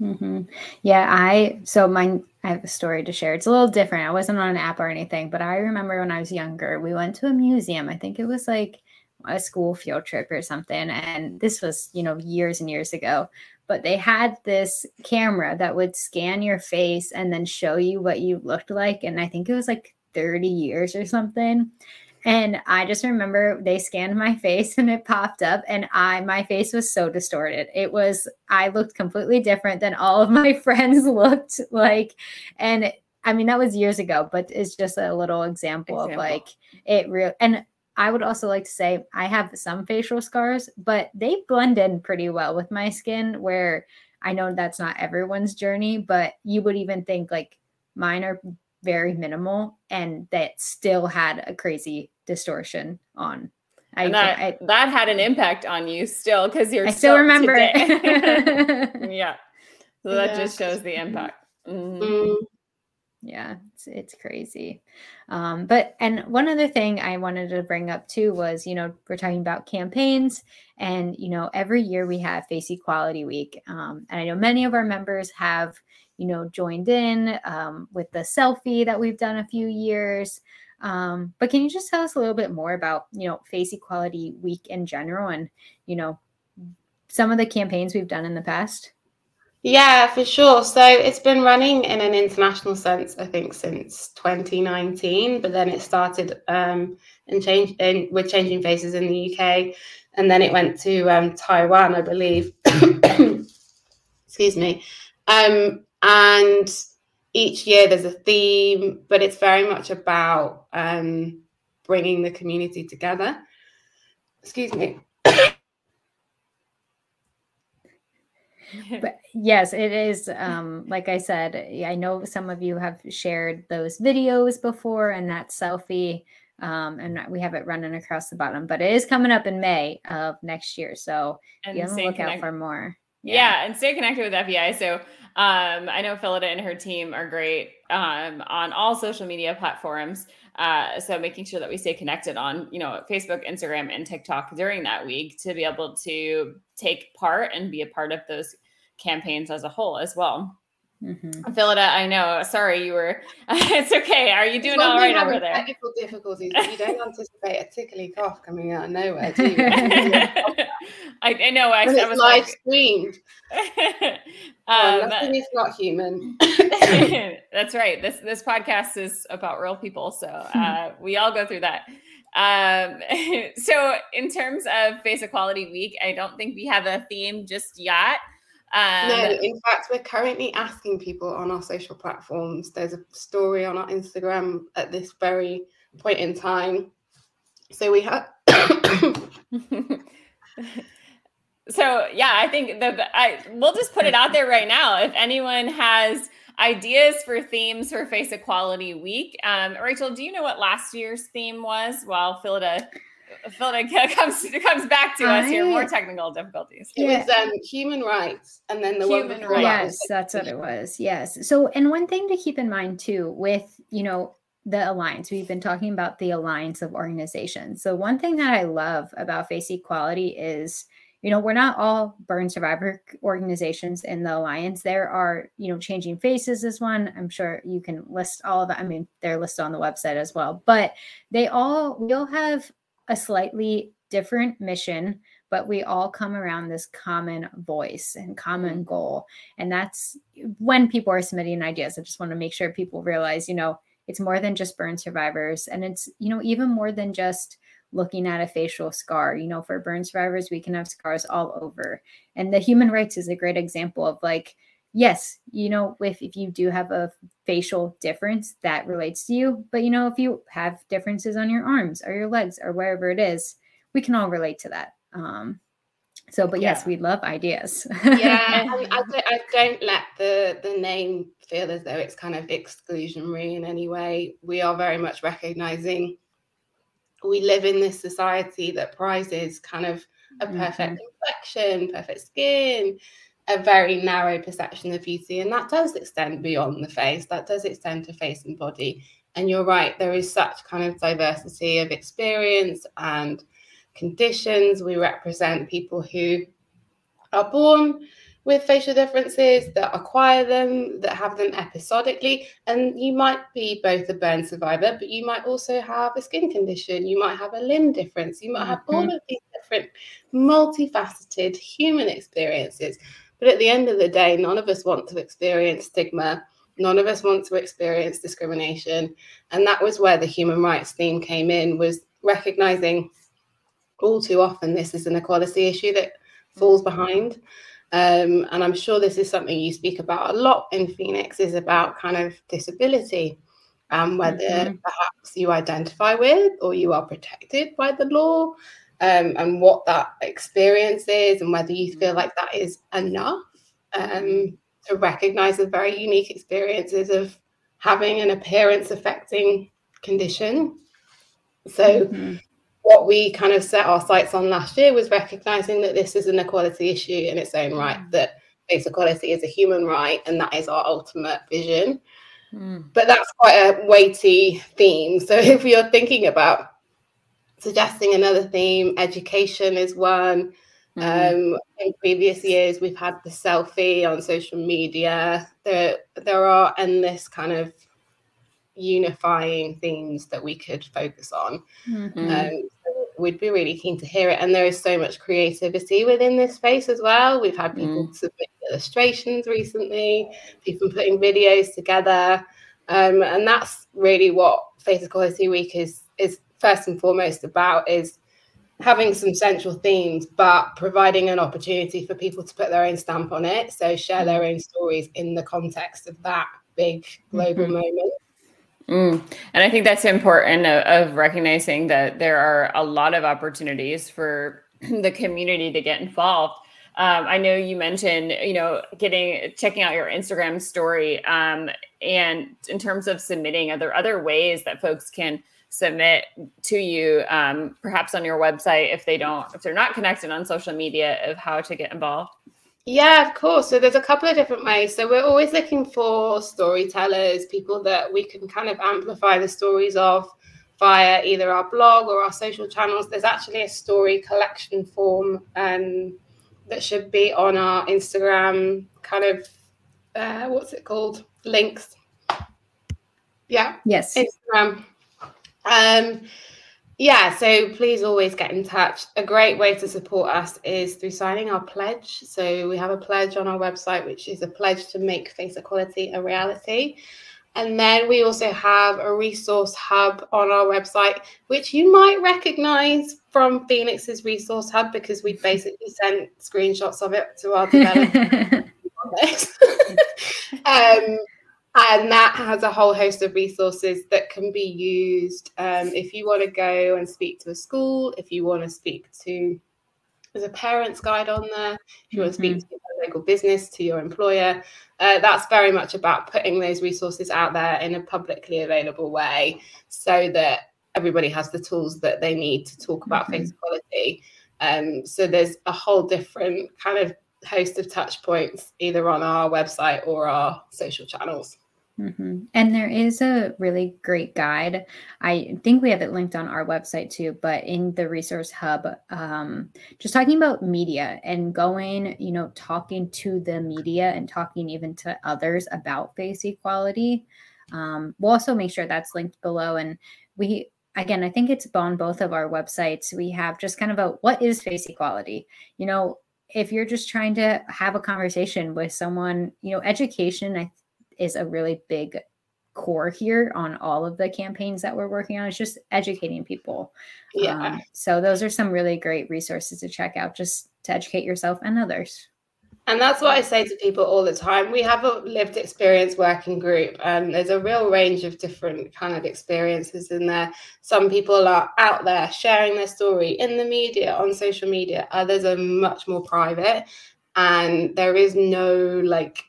Mm-hmm. yeah i so my i have a story to share. It's a little different. I wasn't on an app or anything but i remember when i was younger we went to a museum. I think it was like a school field trip or something and this was you know years and years ago. But they had this camera that would scan your face and then show you what you looked like and i think it was like 30 years or something and I just remember they scanned my face and it popped up and I my face was so distorted. It was I looked completely different than all of my friends looked like and I mean that was years ago, but it's just a little example, example. of like it real and I would also like to say I have some facial scars, but they blend in pretty well with my skin where I know that's not everyone's journey, but you would even think like mine are very minimal and that still had a crazy distortion on. I, and that, I, that had an impact on you still because you're I still, still remember yeah. So that yeah. just shows the impact. Mm-hmm. Mm. Yeah, it's, it's crazy. Um, but, and one other thing I wanted to bring up too was, you know, we're talking about campaigns and, you know, every year we have Face Equality Week. Um, and I know many of our members have, you know, joined in um, with the selfie that we've done a few years. Um, but can you just tell us a little bit more about, you know, Face Equality Week in general and, you know, some of the campaigns we've done in the past? Yeah, for sure. So it's been running in an international sense, I think, since 2019. But then it started um, and change in, with changing faces in the UK, and then it went to um, Taiwan, I believe. Excuse me. Um, and each year there's a theme, but it's very much about um, bringing the community together. Excuse me. but yes, it is. Um, like I said, I know some of you have shared those videos before and that selfie. Um, and we have it running across the bottom, but it is coming up in May of next year. So and be on the lookout connect- for more. Yeah. and stay connected with FEI. So um, I know Phyllida and her team are great um, on all social media platforms. Uh, so making sure that we stay connected on, you know, Facebook, Instagram, and TikTok during that week to be able to take part and be a part of those campaigns as a whole as well. Mm-hmm. Phyllida, I know. Sorry, you were. it's okay. Are you doing all right over there? Technical difficulties. you don't anticipate a tickly cough coming out of nowhere, do you? I, I, know. I, I was live like... streamed. um, nothing is not human. that's right. This this podcast is about real people, so uh, we all go through that. Um, so, in terms of Face Equality Week, I don't think we have a theme just yet. Um, no, in fact, we're currently asking people on our social platforms. There's a story on our Instagram at this very point in time. So we have. so yeah, I think the I we'll just put it out there right now. If anyone has ideas for themes for Face Equality Week, um, Rachel, do you know what last year's theme was? Well, Phyllida Phyllida comes comes back to I, us here. More technical difficulties. It yeah. was um, human rights, and then the human rights. Yes, that's what it was. Yes. So, and one thing to keep in mind too, with you know the alliance, we've been talking about the alliance of organizations. So, one thing that I love about Face Equality is you know we're not all burn survivor organizations in the alliance there are you know changing faces is one i'm sure you can list all of it i mean they're listed on the website as well but they all we all have a slightly different mission, but we all come around this common voice and common mm-hmm. goal. And that's when people are submitting ideas. I just want to make sure people realize, you know, it's more than just burn survivors. And it's, you know, even more than just looking at a facial scar. You know, for burn survivors, we can have scars all over. And the human rights is a great example of like, yes, you know, if, if you do have a facial difference that relates to you, but you know, if you have differences on your arms or your legs or wherever it is, we can all relate to that. Um, so, but yes, yeah. we love ideas. yeah, I, I, don't, I, don't, let the the name feel as though it's kind of exclusionary in any way. We are very much recognizing we live in this society that prizes kind of a perfect mm-hmm. complexion, perfect skin, a very narrow perception of beauty, and that does extend beyond the face. That does extend to face and body. And you're right, there is such kind of diversity of experience and conditions. We represent people who are born with facial differences, that acquire them, that have them episodically. And you might be both a burn survivor, but you might also have a skin condition. You might have a limb difference. You might have mm-hmm. all of these different multifaceted human experiences. But at the end of the day, none of us want to experience stigma. None of us want to experience discrimination. And that was where the human rights theme came in, was recognizing all too often this is an equality issue that falls behind. Um, and I'm sure this is something you speak about a lot in Phoenix is about kind of disability and um, whether mm-hmm. perhaps you identify with or you are protected by the law um, and what that experience is and whether you feel like that is enough um, to recognize the very unique experiences of having an appearance affecting condition. So, mm-hmm. what we kind of set our sights on last year was recognizing that this is an equality issue in its own right, mm. that face equality is a human right, and that is our ultimate vision. Mm. But that's quite a weighty theme. So, if you're thinking about suggesting another theme. Education is one. Mm-hmm. Um, in previous years, we've had the selfie on social media. There, there are endless kind of unifying themes that we could focus on. Mm-hmm. Um, so we'd be really keen to hear it. And there is so much creativity within this space as well. We've had people mm. submit illustrations recently, people putting videos together. Um, and that's really what Face Equality Week is is first and foremost about is having some central themes, but providing an opportunity for people to put their own stamp on it. So share their own stories in the context of that big global mm-hmm. moment. Mm. And I think that's important of, of recognizing that there are a lot of opportunities for the community to get involved. Um, I know you mentioned, you know, getting checking out your Instagram story, um, and in terms of submitting, are there other ways that folks can submit to you, um, perhaps on your website if they don't, if they're not connected on social media, of how to get involved? Yeah, of course. So there's a couple of different ways. So we're always looking for storytellers, people that we can kind of amplify the stories of via either our blog or our social channels. There's actually a story collection form um, that should be on our Instagram kind of uh, what's it called? Links. Yeah. Yes. Instagram. Um, yeah, so please always get in touch. A great way to support us is through signing our pledge. So we have a pledge on our website, which is a pledge to make face equality a reality. And then we also have a resource hub on our website, which you might recognize from Phoenix's resource hub because we basically sent screenshots of it to our developers. um, and that has a whole host of resources that can be used um, if you want to go and speak to a school, if you want to speak to, there's a parents guide on there, if you want to speak mm-hmm. to your local business, to your employer. Uh, that's very much about putting those resources out there in a publicly available way so that everybody has the tools that they need to talk about mm-hmm. face equality. Um, so there's a whole different kind of host of touch points either on our website or our social channels. Mm-hmm. And there is a really great guide. I think we have it linked on our website too, but in the resource hub, um, just talking about media and going, you know, talking to the media and talking even to others about face equality. Um, we'll also make sure that's linked below. And we, again, I think it's on both of our websites. We have just kind of a what is face equality? You know, if you're just trying to have a conversation with someone, you know, education, I is a really big core here on all of the campaigns that we're working on. It's just educating people. Yeah. Um, so those are some really great resources to check out just to educate yourself and others. And that's what I say to people all the time. We have a lived experience working group, and there's a real range of different kind of experiences in there. Some people are out there sharing their story in the media, on social media. Others are much more private, and there is no like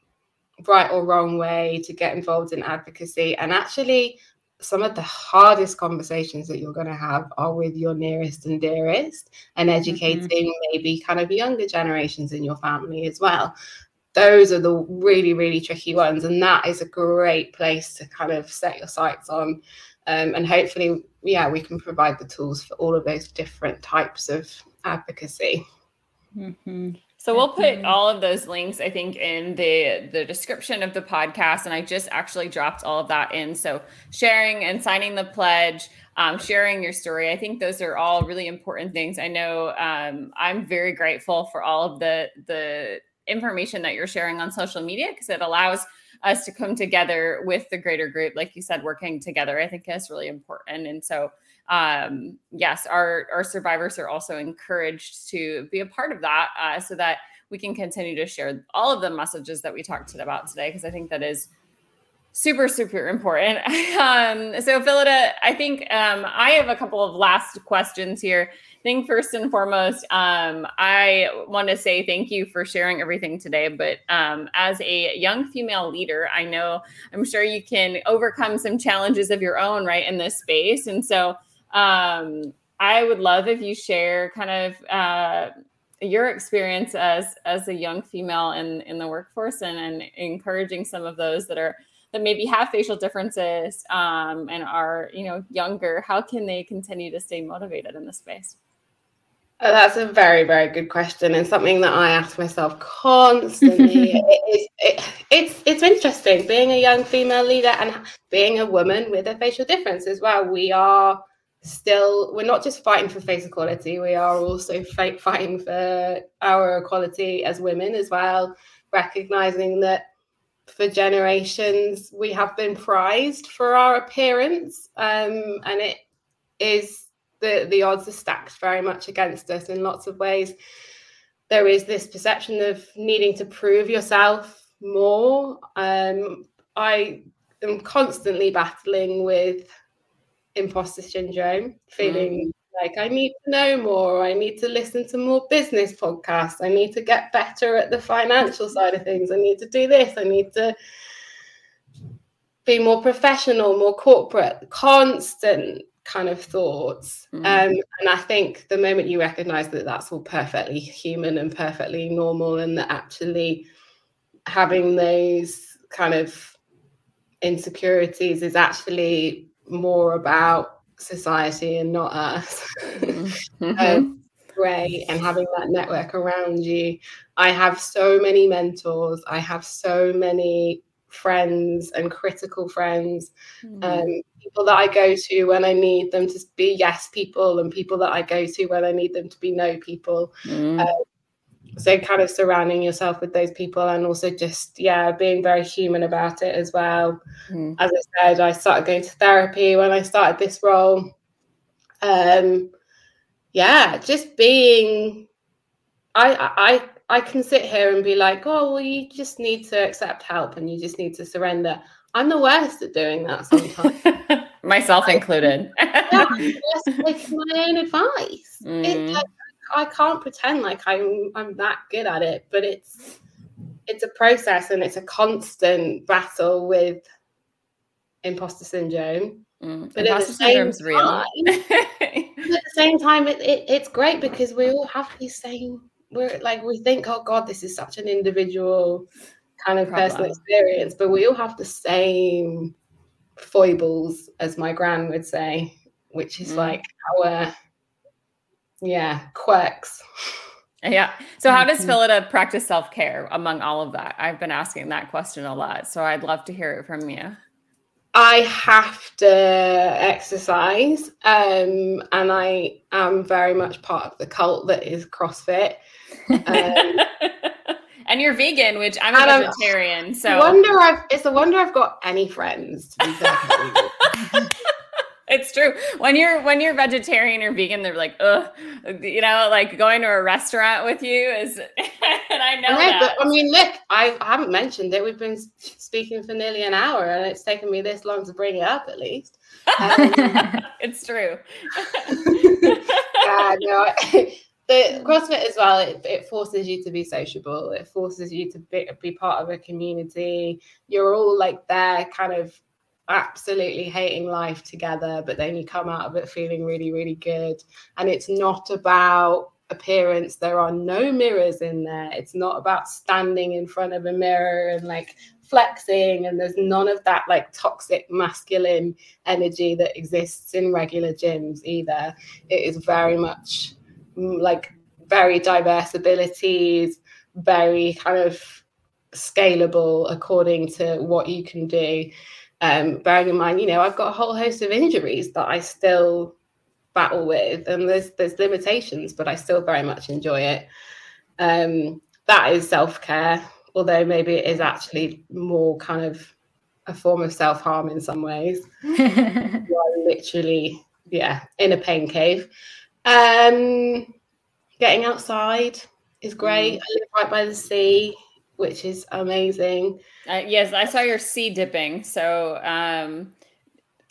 right or wrong way to get involved in advocacy. And actually, some of the hardest conversations that you're going to have are with your nearest and dearest and mm-hmm. educating mm-hmm. maybe kind of younger generations in your family as well. Those are the really, really tricky ones. And that is a great place to kind of set your sights on. Um, and hopefully, yeah, we can provide the tools for all of those different types of advocacy. Mm-hmm. So we'll put all of those links, I think, in the the description of the podcast, and I just actually dropped all of that in. So sharing and signing the pledge, um, sharing your story, I think those are all really important things. I know um, I'm very grateful for all of the the information that you're sharing on social media because it allows us to come together with the greater group, like you said, working together. I think is really important, and so um, yes, our our survivors are also encouraged to be a part of that, uh, so that we can continue to share all of the messages that we talked about today, because I think that is super super important. Um, so Phyllida i think um, i have a couple of last questions here. I think first and foremost um, i want to say thank you for sharing everything today but um, as a young female leader i know i'm sure you can overcome some challenges of your own right in this space. And so um, I would love if you share kind of uh, your experience as as a young female in in the workforce and, and encouraging some of those that are that maybe have facial differences um, and are you know younger. How can they continue to stay motivated in this space? Oh, that's a very, very good question, and something that I ask myself constantly. it, it, it's it's interesting being a young female leader and being a woman with a facial difference as well. We are still we're not just fighting for face equality we are also fight, fighting for our equality as women as well recognizing that for generations we have been prized for our appearance um, and it is the the odds are stacked very much against us in lots of ways. There is this perception of needing to prove yourself more um, i am constantly battling with imposter syndrome, feeling mm. like I need to know more, I need to listen to more business podcasts, I need to get better at the financial side of things, I need to do this, I need to be more professional, more corporate, constant kind of thoughts. Mm. Um, and I think the moment you recognize that that's all perfectly human and perfectly normal, and that actually having those kind of insecurities is actually more about society and not us. Mm-hmm. um, great and having that network around you. I have so many mentors. I have so many friends and critical friends, mm. um, people that I go to when I need them to be yes people, and people that I go to when I need them to be no people. Mm. Um, so kind of surrounding yourself with those people and also just yeah being very human about it as well. Mm. as i said i started going to therapy when i started this role. Um yeah just being i i i can sit here and be like oh well you just need to accept help and you just need to surrender. I'm the worst at doing that sometimes. Myself included. yeah, just taking my own advice mm. it, like, I can't pretend like I'm I'm that good at it, but it's it's a process and it's a constant battle with imposter syndrome. Mm, but imposter syndrome's real. Time, at the same time, it, it, it's great because we all have these same. We're like we think, oh God, this is such an individual kind of Problem. personal experience, but we all have the same foibles, as my gran would say, which is mm. like our yeah quirks yeah. So how does mm-hmm. Phyllida practice self-care among all of that? I've been asking that question a lot so i'd love to hear it from you. I have to exercise um, and i am very much part of the cult that is crossfit. Um, and you're vegan which i'm a vegetarian so wonder I've, it's a wonder i've got any friends to be it's true. When you're when you're vegetarian or vegan, they're like, ugh, you know, like going to a restaurant with you is, and I know that. But I mean, look, I haven't mentioned it. We've been speaking for nearly an hour, and it's taken me this long to bring it up, at least. Um, it's true. yeah, no. the CrossFit as well, it, it, forces you to be sociable. It forces you to be, be part of a community. You're all like there, kind of absolutely hating life together, but then you come out of it feeling really, really good. And it's not about appearance. There are no mirrors in there. It's not about standing in front of a mirror and like flexing. And there's none of that like toxic masculine energy that exists in regular gyms either. It is very much mm, like very diverse abilities, very kind of scalable according to what you can do um, bearing in mind, you know, I've got a whole host of injuries that I still battle with, and there's there's limitations, but I still very much enjoy it. Um, that is self care, although maybe it is actually more kind of a form of self harm in some ways. literally, yeah, in a pain cave. Um, getting outside is great. Mm. I live right by the sea which is amazing. Uh, yes, I saw your sea dipping. So, um,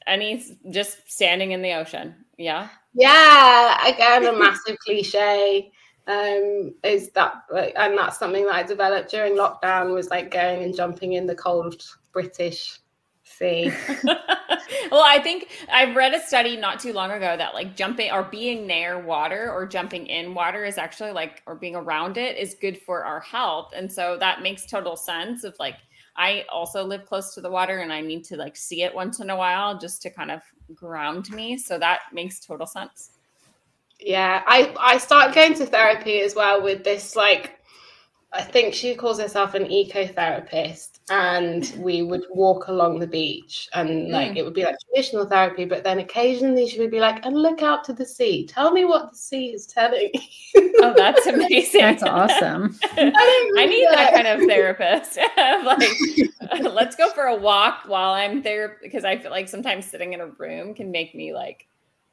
any just standing in the ocean. Yeah. Yeah. Again, a massive cliche um, is that, and that's something that I developed during lockdown was like going and jumping in the cold British sea. well, I think I've read a study not too long ago that like jumping or being near water or jumping in water is actually like, or being around it is good for our health. And so that makes total sense of like, I also live close to the water and I need to like see it once in a while just to kind of ground me. So that makes total sense. Yeah, I I started going to therapy as well with this like I think she calls herself an ecotherapist, and we would walk along the beach, and like mm. it would be like traditional therapy, but then occasionally she would be like, "And look out to the sea. Tell me what the sea is telling." oh, that's amazing! That's awesome. I, I need that. that kind of therapist. like, let's go for a walk while I'm there because I feel like sometimes sitting in a room can make me like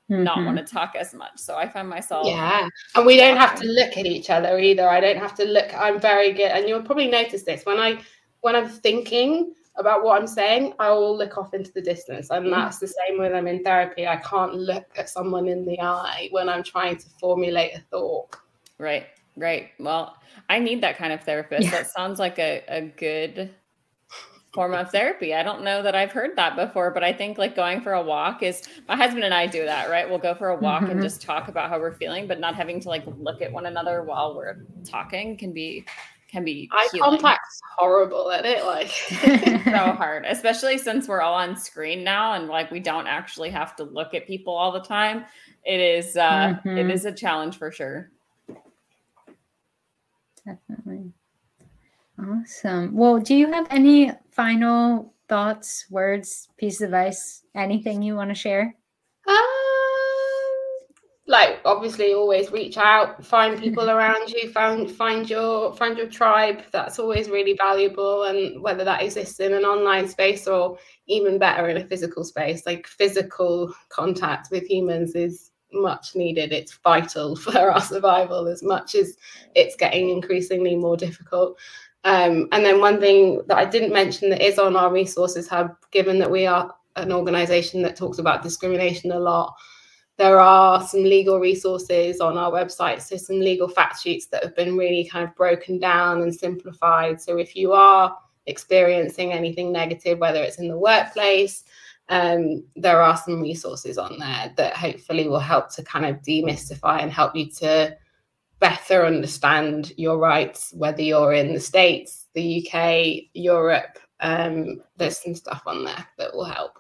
mm-hmm. not want to talk as much. So I find myself Yeah. And we don't have to look at each other either. I don't have to look I'm very good and you'll probably notice this when I when I'm thinking about what I'm saying, I will look off into the distance. And mm. that's the same when I'm in therapy. I can't look at someone in the eye when I'm trying to formulate a thought. Right, right. Well, I need that kind of therapist. Yeah. That sounds like a, a good form of therapy. I don't know that I've heard that before, but I think like going for a walk is my husband and I do that, right? We'll go for a walk mm-hmm. and just talk about how we're feeling, but not having to like look at one another while we're talking can be can be eye healing. contact's horrible at it like so hard especially since we're all on screen now and like we don't actually have to look at people all the time it is uh mm-hmm. it is a challenge for sure Definitely. Awesome. Well, do you have any final thoughts, words, piece of advice, anything you want to share? Um, like obviously always reach out, find people around you, find find your find your tribe. That's always really valuable. And whether that exists in an online space or even better in a physical space, like physical contact with humans is much needed. It's vital for our survival as much as it's getting increasingly more difficult. Um, and then one thing that I didn't mention that is on our resources hub, given that we are an organization that talks about discrimination a lot, there are some legal resources on our website. So, some legal fact sheets that have been really kind of broken down and simplified. So, if you are experiencing anything negative, whether it's in the workplace, um, there are some resources on there that hopefully will help to kind of demystify and help you to better understand your rights, whether you're in the States, the UK, Europe. Um, there's some stuff on there that will help.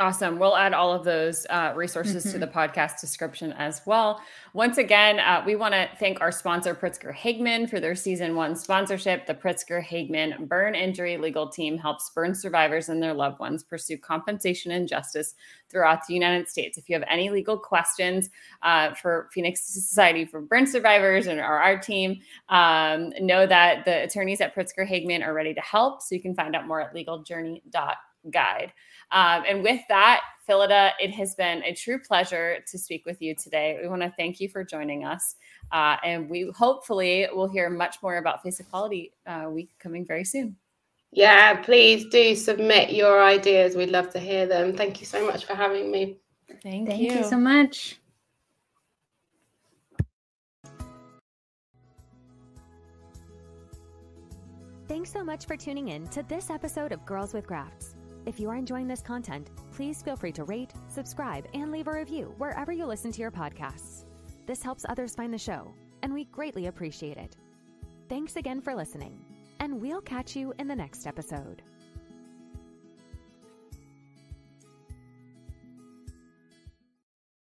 Awesome. We'll add all of those uh, resources mm-hmm. to the podcast description as well. Once again, uh, we want to thank our sponsor, Pritzker Hageman, for their season one sponsorship. The Pritzker Hageman Burn Injury Legal Team helps burn survivors and their loved ones pursue compensation and justice throughout the United States. If you have any legal questions uh, for Phoenix Society for Burn Survivors and or our team, um, know that the attorneys at Pritzker Hageman are ready to help. So you can find out more at legaljourney.guide. Um, and with that, Phyllida, it has been a true pleasure to speak with you today. We want to thank you for joining us. Uh, and we hopefully will hear much more about Face Equality uh, Week coming very soon. Yeah, please do submit your ideas. We'd love to hear them. Thank you so much for having me. Thank, thank you. you so much. Thanks so much for tuning in to this episode of Girls with Grafts. If you are enjoying this content, please feel free to rate, subscribe, and leave a review wherever you listen to your podcasts. This helps others find the show, and we greatly appreciate it. Thanks again for listening, and we'll catch you in the next episode.